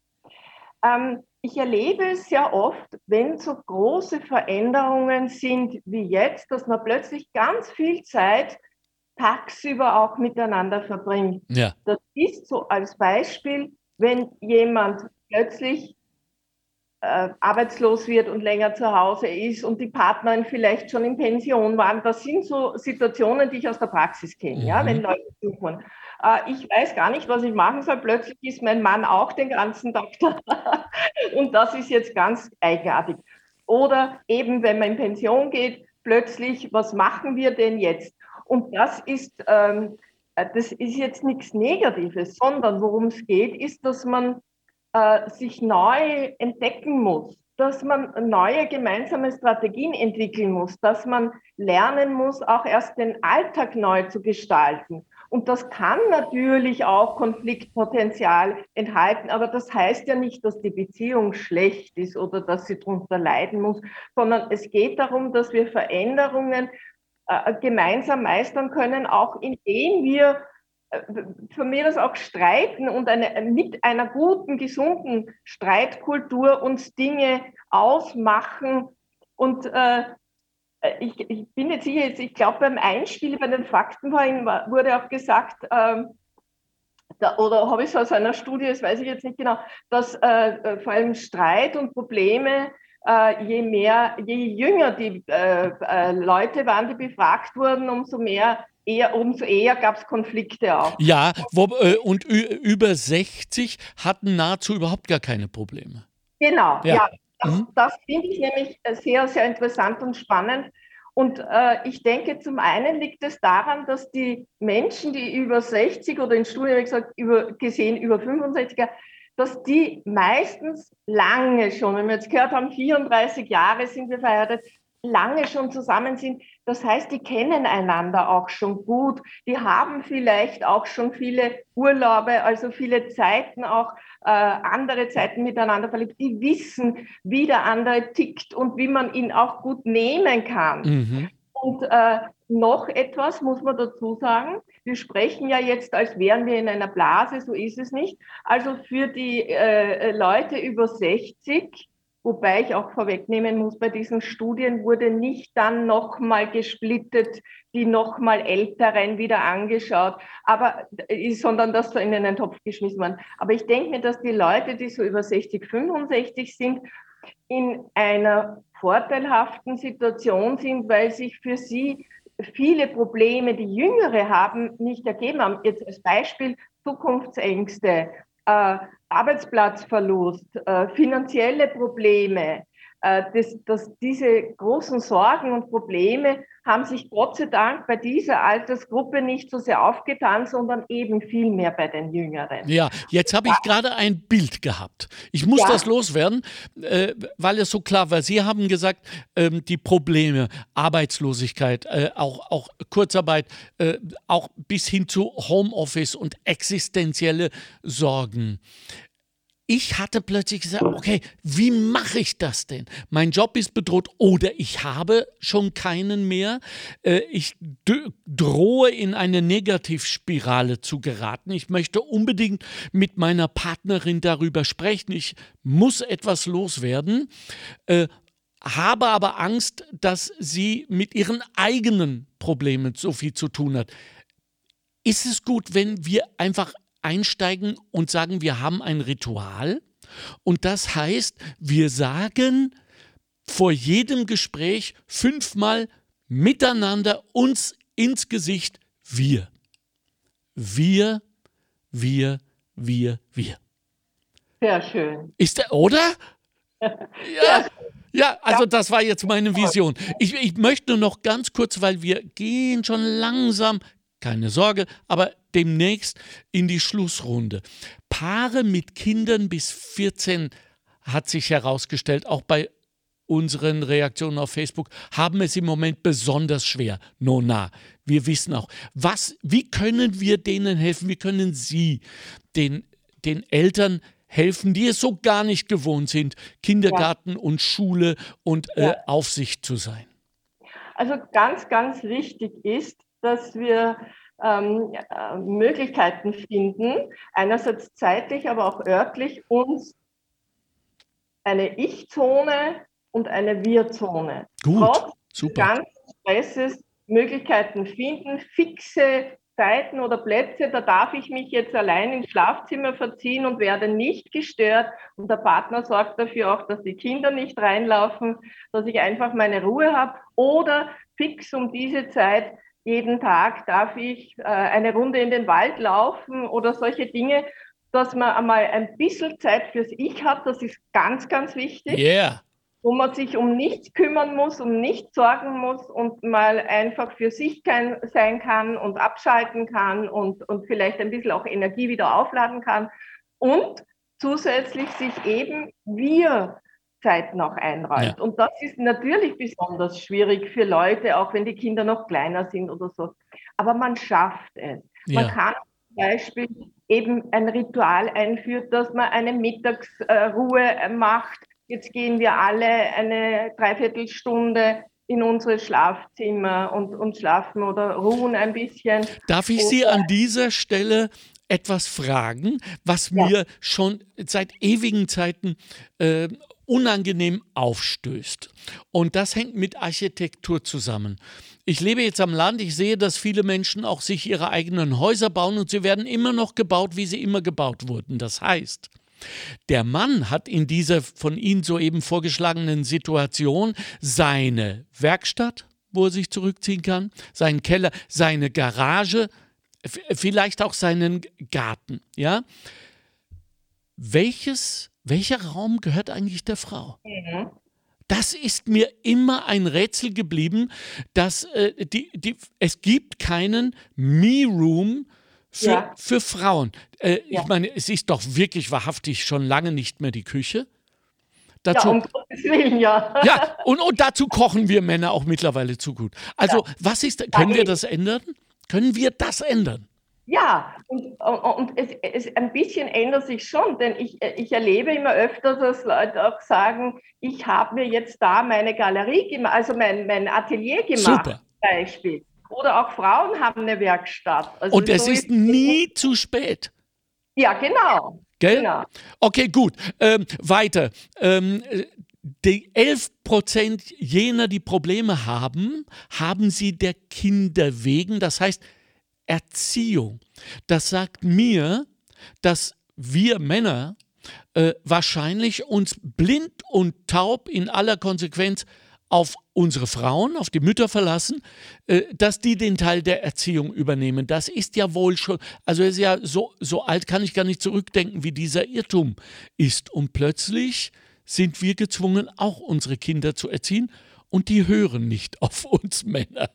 ähm, ich erlebe es sehr oft, wenn so große Veränderungen sind wie jetzt, dass man plötzlich ganz viel Zeit tagsüber auch miteinander verbringt. Ja. Das ist so als Beispiel, wenn jemand plötzlich äh, arbeitslos wird und länger zu Hause ist und die Partnerin vielleicht schon in Pension waren. Das sind so Situationen, die ich aus der Praxis kenne, mhm. ja, wenn Leute suchen. Äh, ich weiß gar nicht, was ich machen soll. Plötzlich ist mein Mann auch den ganzen Tag da. und das ist jetzt ganz eigenartig. Oder eben, wenn man in Pension geht, plötzlich, was machen wir denn jetzt? Und das ist, ähm, äh, das ist jetzt nichts Negatives, sondern worum es geht, ist, dass man äh, sich neu entdecken muss, dass man neue gemeinsame Strategien entwickeln muss, dass man lernen muss, auch erst den Alltag neu zu gestalten. Und das kann natürlich auch Konfliktpotenzial enthalten, aber das heißt ja nicht, dass die Beziehung schlecht ist oder dass sie darunter leiden muss, sondern es geht darum, dass wir Veränderungen äh, gemeinsam meistern können, auch indem wir äh, von mir das auch streiten und eine, mit einer guten, gesunden Streitkultur uns Dinge ausmachen und äh, ich, ich, bin jetzt sicher, ich glaube beim Einspiel bei den Fakten vorhin wurde auch gesagt, ähm, da, oder habe ich es aus einer Studie, das weiß ich jetzt nicht genau, dass äh, äh, vor allem Streit und Probleme, äh, je mehr, je jünger die äh, äh, Leute waren, die befragt wurden, umso mehr Eher, umso eher gab es Konflikte auch. Ja, wo, und über 60 hatten nahezu überhaupt gar keine Probleme. Genau, ja. ja das, mhm. das finde ich nämlich sehr, sehr interessant und spannend. Und äh, ich denke, zum einen liegt es daran, dass die Menschen, die über 60 oder in Studien, wie gesagt, über, gesehen über 65er, dass die meistens lange schon, wenn wir jetzt gehört haben, 34 Jahre sind wir verheiratet, lange schon zusammen sind. Das heißt, die kennen einander auch schon gut. Die haben vielleicht auch schon viele Urlaube, also viele Zeiten auch, äh, andere Zeiten miteinander verlebt. Die wissen, wie der andere tickt und wie man ihn auch gut nehmen kann. Mhm. Und äh, noch etwas muss man dazu sagen. Wir sprechen ja jetzt, als wären wir in einer Blase, so ist es nicht. Also für die äh, Leute über 60 Wobei ich auch vorwegnehmen muss, bei diesen Studien wurde nicht dann nochmal gesplittet, die nochmal Älteren wieder angeschaut, aber, äh, sondern das so in einen Topf geschmissen worden. Aber ich denke mir, dass die Leute, die so über 60, 65 sind, in einer vorteilhaften Situation sind, weil sich für sie viele Probleme, die Jüngere haben, nicht ergeben haben. Jetzt als Beispiel Zukunftsängste, Arbeitsplatzverlust, äh, finanzielle Probleme, äh, das, das, diese großen Sorgen und Probleme haben sich Gott sei Dank bei dieser Altersgruppe nicht so sehr aufgetan, sondern eben viel mehr bei den Jüngeren. Ja, jetzt habe ich gerade ein Bild gehabt. Ich muss ja. das loswerden, äh, weil es so klar war. Sie haben gesagt, ähm, die Probleme, Arbeitslosigkeit, äh, auch, auch Kurzarbeit, auch bis hin zu Homeoffice und existenzielle Sorgen ich hatte plötzlich gesagt, okay, wie mache ich das denn? Mein Job ist bedroht oder ich habe schon keinen mehr. Äh, ich drohe in eine Negativspirale zu geraten. Ich möchte unbedingt mit meiner Partnerin darüber sprechen. Ich muss etwas loswerden. Äh, habe aber Angst, dass sie mit ihren eigenen Problemen so viel zu tun hat. Ist es gut, wenn wir einfach einsteigen und sagen, wir haben ein Ritual? Und das heißt, wir sagen vor jedem Gespräch fünfmal miteinander uns ins Gesicht wir. Wir, wir, wir, wir. Sehr schön. Ist der, oder? ja. Ja, also das war jetzt meine Vision. Ich, ich möchte nur noch ganz kurz, weil wir gehen schon langsam, keine Sorge, aber demnächst in die Schlussrunde. Paare mit Kindern bis 14 hat sich herausgestellt, auch bei unseren Reaktionen auf Facebook, haben es im Moment besonders schwer. Nona, wir wissen auch, was, wie können wir denen helfen? Wie können Sie den, den Eltern helfen? die es so gar nicht gewohnt sind, Kindergarten ja. und Schule und äh, ja. Aufsicht zu sein? Also ganz, ganz wichtig ist, dass wir ähm, äh, Möglichkeiten finden, einerseits zeitlich, aber auch örtlich, uns eine Ich-Zone und eine Wir-Zone. Gut, Trotz super. ganz Stresses Möglichkeiten finden, fixe Zeiten oder Plätze, da darf ich mich jetzt allein ins Schlafzimmer verziehen und werde nicht gestört. Und der Partner sorgt dafür auch, dass die Kinder nicht reinlaufen, dass ich einfach meine Ruhe habe. Oder fix um diese Zeit jeden Tag darf ich äh, eine Runde in den Wald laufen oder solche Dinge, dass man einmal ein bisschen Zeit fürs Ich hat. Das ist ganz, ganz wichtig. Yeah wo man sich um nichts kümmern muss, um nichts sorgen muss und mal einfach für sich kein, sein kann und abschalten kann und, und vielleicht ein bisschen auch Energie wieder aufladen kann und zusätzlich sich eben wir Zeit noch einräumt. Ja. Und das ist natürlich besonders schwierig für Leute, auch wenn die Kinder noch kleiner sind oder so. Aber man schafft es. Man ja. kann zum Beispiel eben ein Ritual einführen, dass man eine Mittagsruhe macht, Jetzt gehen wir alle eine Dreiviertelstunde in unsere Schlafzimmer und, und schlafen oder ruhen ein bisschen. Darf ich Sie an dieser Stelle etwas fragen, was ja. mir schon seit ewigen Zeiten äh, unangenehm aufstößt. Und das hängt mit Architektur zusammen. Ich lebe jetzt am Land, ich sehe, dass viele Menschen auch sich ihre eigenen Häuser bauen und sie werden immer noch gebaut, wie sie immer gebaut wurden. Das heißt, der Mann hat in dieser von Ihnen soeben vorgeschlagenen Situation seine Werkstatt, wo er sich zurückziehen kann, seinen Keller, seine Garage, vielleicht auch seinen Garten. Ja? Welches, welcher Raum gehört eigentlich der Frau? Mhm. Das ist mir immer ein Rätsel geblieben, dass äh, die, die, es gibt keinen Me-Room für, ja. für Frauen. Äh, ja. Ich meine, es ist doch wirklich wahrhaftig schon lange nicht mehr die Küche. Dazu, ja, um Gottes Willen, ja. Ja, und, und dazu kochen wir Männer auch mittlerweile zu gut. Also, ja. was ist, können wir das ändern? Können wir das ändern? Ja, und, und es, es, ein bisschen ändert sich schon, denn ich, ich erlebe immer öfter, dass Leute auch sagen, ich habe mir jetzt da meine Galerie gemacht, also mein, mein Atelier gemacht, Super. Beispiel. Oder auch Frauen haben eine Werkstatt. Also Und es so ist nie zu spät. Ja, genau. Gell? Genau. Okay, gut. Ähm, weiter. Ähm, die 11 Prozent jener, die Probleme haben, haben sie der Kinder wegen. Das heißt, Erziehung. Das sagt mir, dass wir Männer äh, wahrscheinlich uns blind und taub in aller Konsequenz auf unsere Frauen, auf die Mütter verlassen, äh, dass die den Teil der Erziehung übernehmen. Das ist ja wohl schon, also ist ja so, so alt kann ich gar nicht zurückdenken, wie dieser Irrtum ist. Und plötzlich sind wir gezwungen, auch unsere Kinder zu erziehen und die hören nicht auf uns Männer.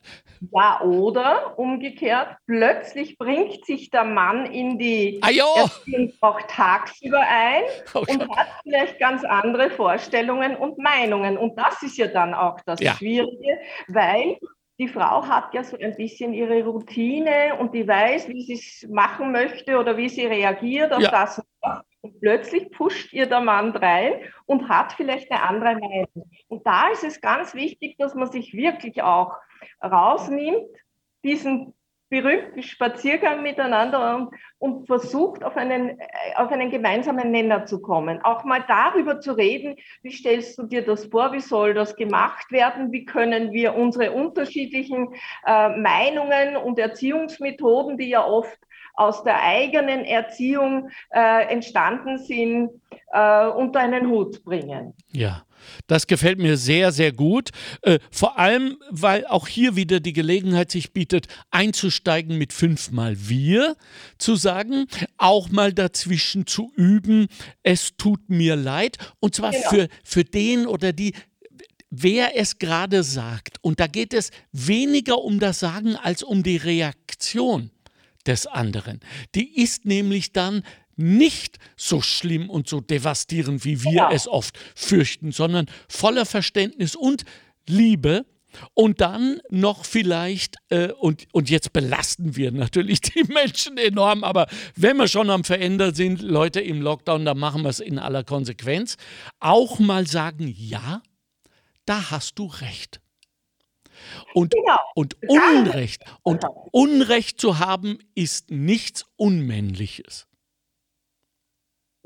Ja, oder umgekehrt, plötzlich bringt sich der Mann in die ah, Erziehung auch tagsüber ein oh und hat vielleicht ganz andere Vorstellungen und Meinungen. Und das ist ja dann auch das ja. Schwierige, weil die Frau hat ja so ein bisschen ihre Routine und die weiß, wie sie es machen möchte oder wie sie reagiert auf ja. das. Und plötzlich pusht ihr der Mann rein und hat vielleicht eine andere Meinung. Und da ist es ganz wichtig, dass man sich wirklich auch rausnimmt, diesen berühmten Spaziergang miteinander und, und, versucht, auf einen, auf einen gemeinsamen Nenner zu kommen. Auch mal darüber zu reden, wie stellst du dir das vor, wie soll das gemacht werden, wie können wir unsere unterschiedlichen äh, Meinungen und Erziehungsmethoden, die ja oft aus der eigenen Erziehung äh, entstanden sind, äh, unter einen Hut bringen. Ja. Das gefällt mir sehr, sehr gut. Äh, vor allem, weil auch hier wieder die Gelegenheit sich bietet, einzusteigen mit fünfmal wir, zu sagen, auch mal dazwischen zu üben, es tut mir leid. Und zwar genau. für, für den oder die, wer es gerade sagt. Und da geht es weniger um das Sagen als um die Reaktion des anderen. Die ist nämlich dann nicht so schlimm und so devastierend, wie wir ja. es oft fürchten, sondern voller Verständnis und Liebe. Und dann noch vielleicht, äh, und, und jetzt belasten wir natürlich die Menschen enorm, aber wenn wir schon am Verändern sind, Leute im Lockdown, dann machen wir es in aller Konsequenz, auch mal sagen, ja, da hast du recht. Und, genau. und Unrecht und Unrecht zu haben ist nichts Unmännliches.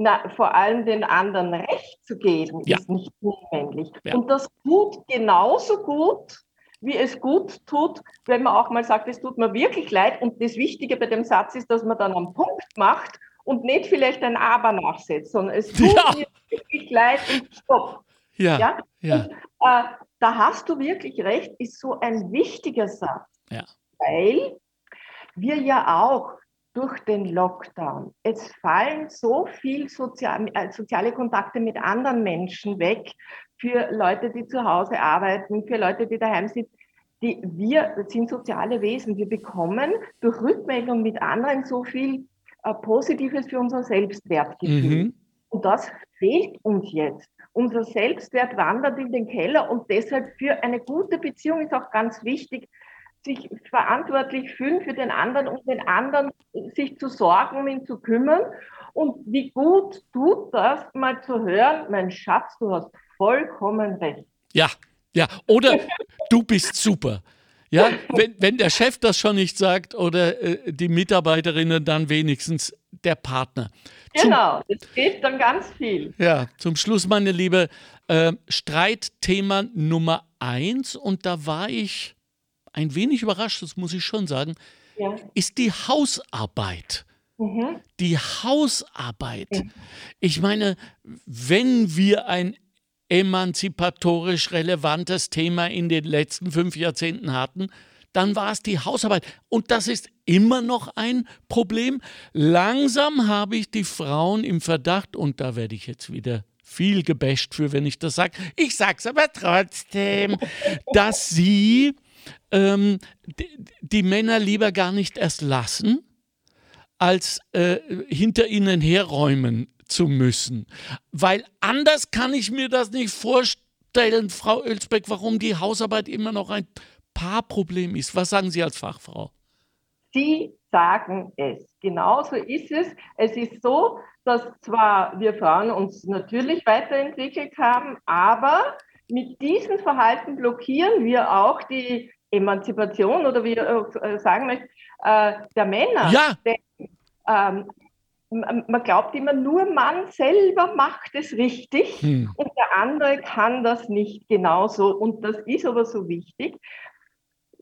Na, vor allem den anderen Recht zu geben, ja. ist nicht unmännlich. Ja. Und das tut genauso gut, wie es gut tut, wenn man auch mal sagt, es tut mir wirklich leid. Und das Wichtige bei dem Satz ist, dass man dann einen Punkt macht und nicht vielleicht ein Aber nachsetzt, sondern es tut ja. mir wirklich leid und stopp. Ja. ja? Und, äh, da hast du wirklich recht, ist so ein wichtiger Satz. Ja. Weil wir ja auch durch den Lockdown. Es fallen so viel sozial, äh, soziale Kontakte mit anderen Menschen weg für Leute, die zu Hause arbeiten, für Leute, die daheim sind. Die, wir sind soziale Wesen. Wir bekommen durch Rückmeldung mit anderen so viel äh, Positives für unser Selbstwertgefühl. Mhm. Und das fehlt uns jetzt. Unser Selbstwert wandert in den Keller und deshalb für eine gute Beziehung ist auch ganz wichtig, sich verantwortlich fühlen für den anderen und den anderen sich zu sorgen, um ihn zu kümmern. Und wie gut tut das, mal zu hören, mein Schatz, du hast vollkommen recht. Ja, ja, oder du bist super. Ja, wenn, wenn der Chef das schon nicht sagt oder äh, die Mitarbeiterinnen, dann wenigstens der Partner. Genau, das geht dann ganz viel. Ja, zum Schluss, meine Liebe, äh, Streitthema Nummer eins und da war ich ein wenig überrascht, das muss ich schon sagen, ja. ist die Hausarbeit. Mhm. Die Hausarbeit. Ja. Ich meine, wenn wir ein emanzipatorisch relevantes Thema in den letzten fünf Jahrzehnten hatten, dann war es die Hausarbeit. Und das ist immer noch ein Problem. Langsam habe ich die Frauen im Verdacht, und da werde ich jetzt wieder viel gebäscht für, wenn ich das sage. Ich sage es aber trotzdem, dass sie ähm, die, die, Männer lieber gar nicht erst lassen, als äh, hinter ihnen herräumen zu müssen. Weil anders kann ich mir das nicht vorstellen, Frau Ölsbeck, warum die Hausarbeit immer noch ein Paarproblem ist. Was sagen Sie als Fachfrau? Sie sagen es. Genauso ist es. Es ist so, dass zwar wir Frauen uns natürlich weiterentwickelt haben, aber mit diesem Verhalten blockieren wir auch die Emanzipation oder wie ich äh, sagen möchte, äh, der Männer. Ja. Denn, ähm, man glaubt immer, nur Mann selber macht es richtig hm. und der andere kann das nicht genauso. Und das ist aber so wichtig.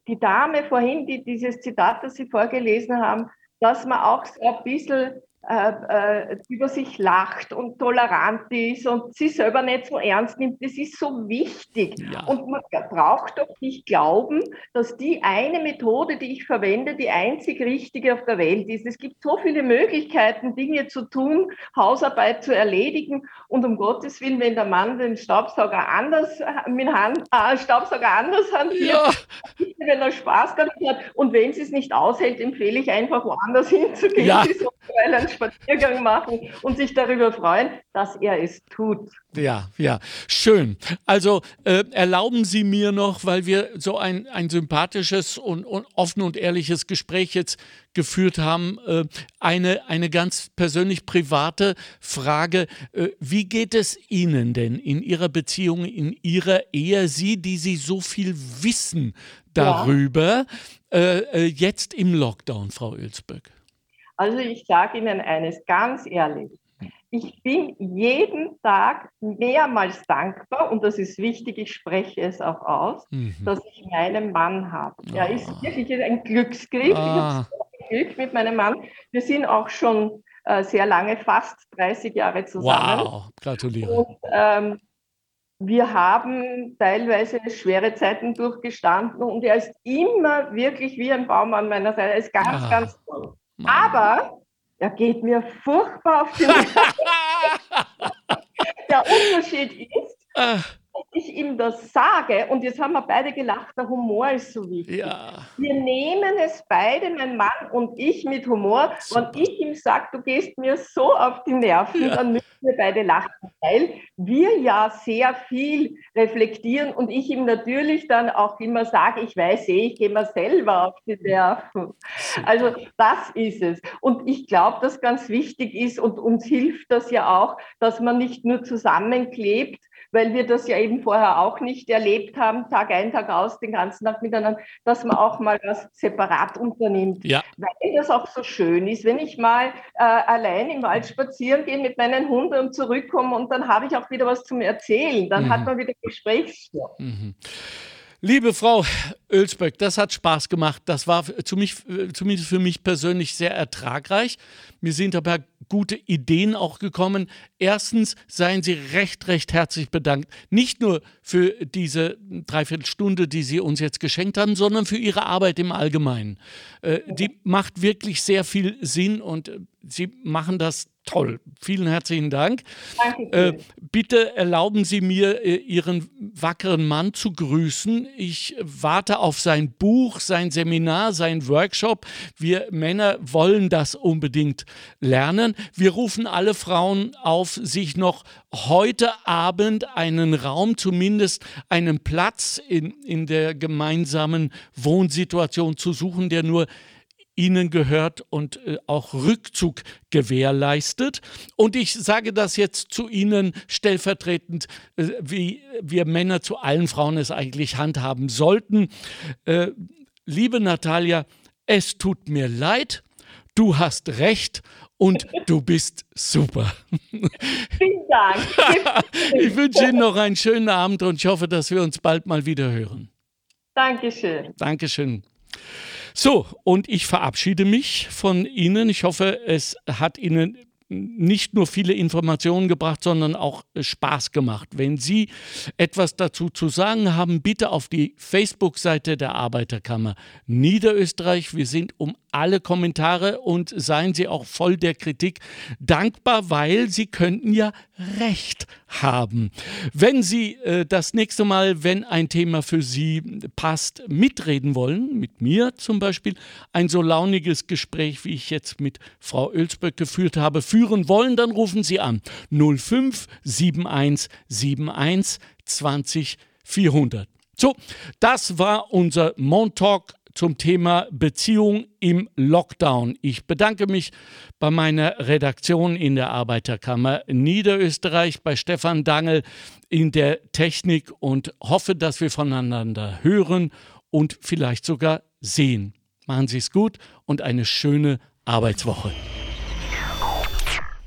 Die Dame vorhin, die, dieses Zitat, das Sie vorgelesen haben, dass man auch so ein bisschen äh, äh, über sich lacht und tolerant ist und sich selber nicht so ernst nimmt. Das ist so wichtig. Ja. Und man braucht doch nicht glauben, dass die eine Methode, die ich verwende, die einzig richtige auf der Welt ist. Es gibt so viele Möglichkeiten, Dinge zu tun, Hausarbeit zu erledigen. Und um Gottes Willen, wenn der Mann den Staubsauger anders mit Hand, äh, Staubsauger anders hantiert, ja. wenn er Spaß damit hat. Und wenn sie es nicht aushält, empfehle ich einfach woanders hinzugehen. Ja. einen Spaziergang machen und sich darüber freuen, dass er es tut. Ja, ja, schön. Also äh, erlauben Sie mir noch, weil wir so ein, ein sympathisches und, und offen und ehrliches Gespräch jetzt geführt haben, äh, eine, eine ganz persönlich private Frage. Äh, wie geht es Ihnen denn in Ihrer Beziehung, in Ihrer Ehe, Sie, die Sie so viel wissen darüber, ja. Äh, äh, jetzt im Lockdown, Frau Ölsböck? Also ich sage Ihnen eines ganz ehrlich. Ich bin jeden Tag mehrmals dankbar und das ist wichtig, ich spreche es auch aus, mhm. dass ich meinen Mann habe. Er ist ah. wirklich ein Glücksgriff. Ah. Ich habe so Glück mit meinem Mann. Wir sind auch schon äh, sehr lange, fast 30 Jahre zusammen. Wow, gratuliere. Und, ähm, wir haben teilweise schwere Zeiten durchgestanden und er ist immer wirklich wie ein Baum an meiner Seite. Er ist ganz, ah. ganz toll. Aber er geht mir furchtbar auf die Der Unterschied ist, Ach ich ihm das sage, und jetzt haben wir beide gelacht, der Humor ist so wichtig. Ja. Wir nehmen es beide, mein Mann und ich, mit Humor. Super. Wenn ich ihm sage, du gehst mir so auf die Nerven, ja. dann müssen wir beide lachen, weil wir ja sehr viel reflektieren und ich ihm natürlich dann auch immer sage, ich weiß eh, ich gehe mir selber auf die Nerven. Super. Also das ist es. Und ich glaube, dass ganz wichtig ist und uns hilft das ja auch, dass man nicht nur zusammenklebt, weil wir das ja eben vorher auch nicht erlebt haben, Tag ein, Tag aus, den ganzen Tag miteinander, dass man auch mal was separat unternimmt. Ja. Weil das auch so schön ist, wenn ich mal äh, allein im Wald spazieren gehe mit meinen Hunden und zurückkomme und dann habe ich auch wieder was zum Erzählen. Dann mhm. hat man wieder Gesprächsstoff. Mhm. Liebe Frau Ölsböck, das hat Spaß gemacht. Das war zu mich, zumindest für mich persönlich sehr ertragreich. Mir sind aber gute Ideen auch gekommen. Erstens seien Sie recht, recht herzlich bedankt. Nicht nur für diese Dreiviertelstunde, die Sie uns jetzt geschenkt haben, sondern für Ihre Arbeit im Allgemeinen. Äh, die macht wirklich sehr viel Sinn und Sie machen das toll. Vielen herzlichen Dank. Äh, bitte erlauben Sie mir, äh, Ihren wackeren Mann zu grüßen. Ich warte auf sein Buch, sein Seminar, sein Workshop. Wir Männer wollen das unbedingt lernen. Wir rufen alle Frauen auf, sich noch heute Abend einen Raum, zumindest einen Platz in, in der gemeinsamen Wohnsituation zu suchen, der nur ihnen gehört und äh, auch Rückzug gewährleistet. Und ich sage das jetzt zu Ihnen stellvertretend, äh, wie wir Männer zu allen Frauen es eigentlich handhaben sollten. Äh, liebe Natalia, es tut mir leid, du hast recht und du bist super. Vielen Dank. ich wünsche Ihnen noch einen schönen Abend und ich hoffe, dass wir uns bald mal wieder hören. Dankeschön. Dankeschön. So, und ich verabschiede mich von Ihnen. Ich hoffe, es hat Ihnen nicht nur viele Informationen gebracht, sondern auch Spaß gemacht. Wenn Sie etwas dazu zu sagen haben, bitte auf die Facebook-Seite der Arbeiterkammer Niederösterreich. Wir sind um alle Kommentare und seien Sie auch voll der Kritik dankbar, weil Sie könnten ja Recht haben. Wenn Sie äh, das nächste Mal, wenn ein Thema für Sie passt, mitreden wollen, mit mir zum Beispiel, ein so launiges Gespräch, wie ich jetzt mit Frau Ölsböck geführt habe, führen wollen, dann rufen Sie an 05 71 71 20 400. So, das war unser Montalk zum Thema Beziehung im Lockdown. Ich bedanke mich bei meiner Redaktion in der Arbeiterkammer Niederösterreich, bei Stefan Dangel in der Technik und hoffe, dass wir voneinander hören und vielleicht sogar sehen. Machen Sie es gut und eine schöne Arbeitswoche.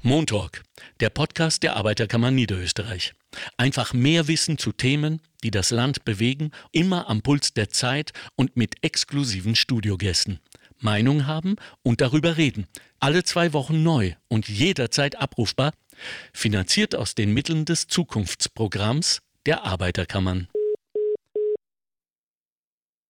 Montalk, der Podcast der Arbeiterkammer Niederösterreich. Einfach mehr Wissen zu Themen, die das Land bewegen, immer am Puls der Zeit und mit exklusiven Studiogästen. Meinung haben und darüber reden. Alle zwei Wochen neu und jederzeit abrufbar. Finanziert aus den Mitteln des Zukunftsprogramms der Arbeiterkammern.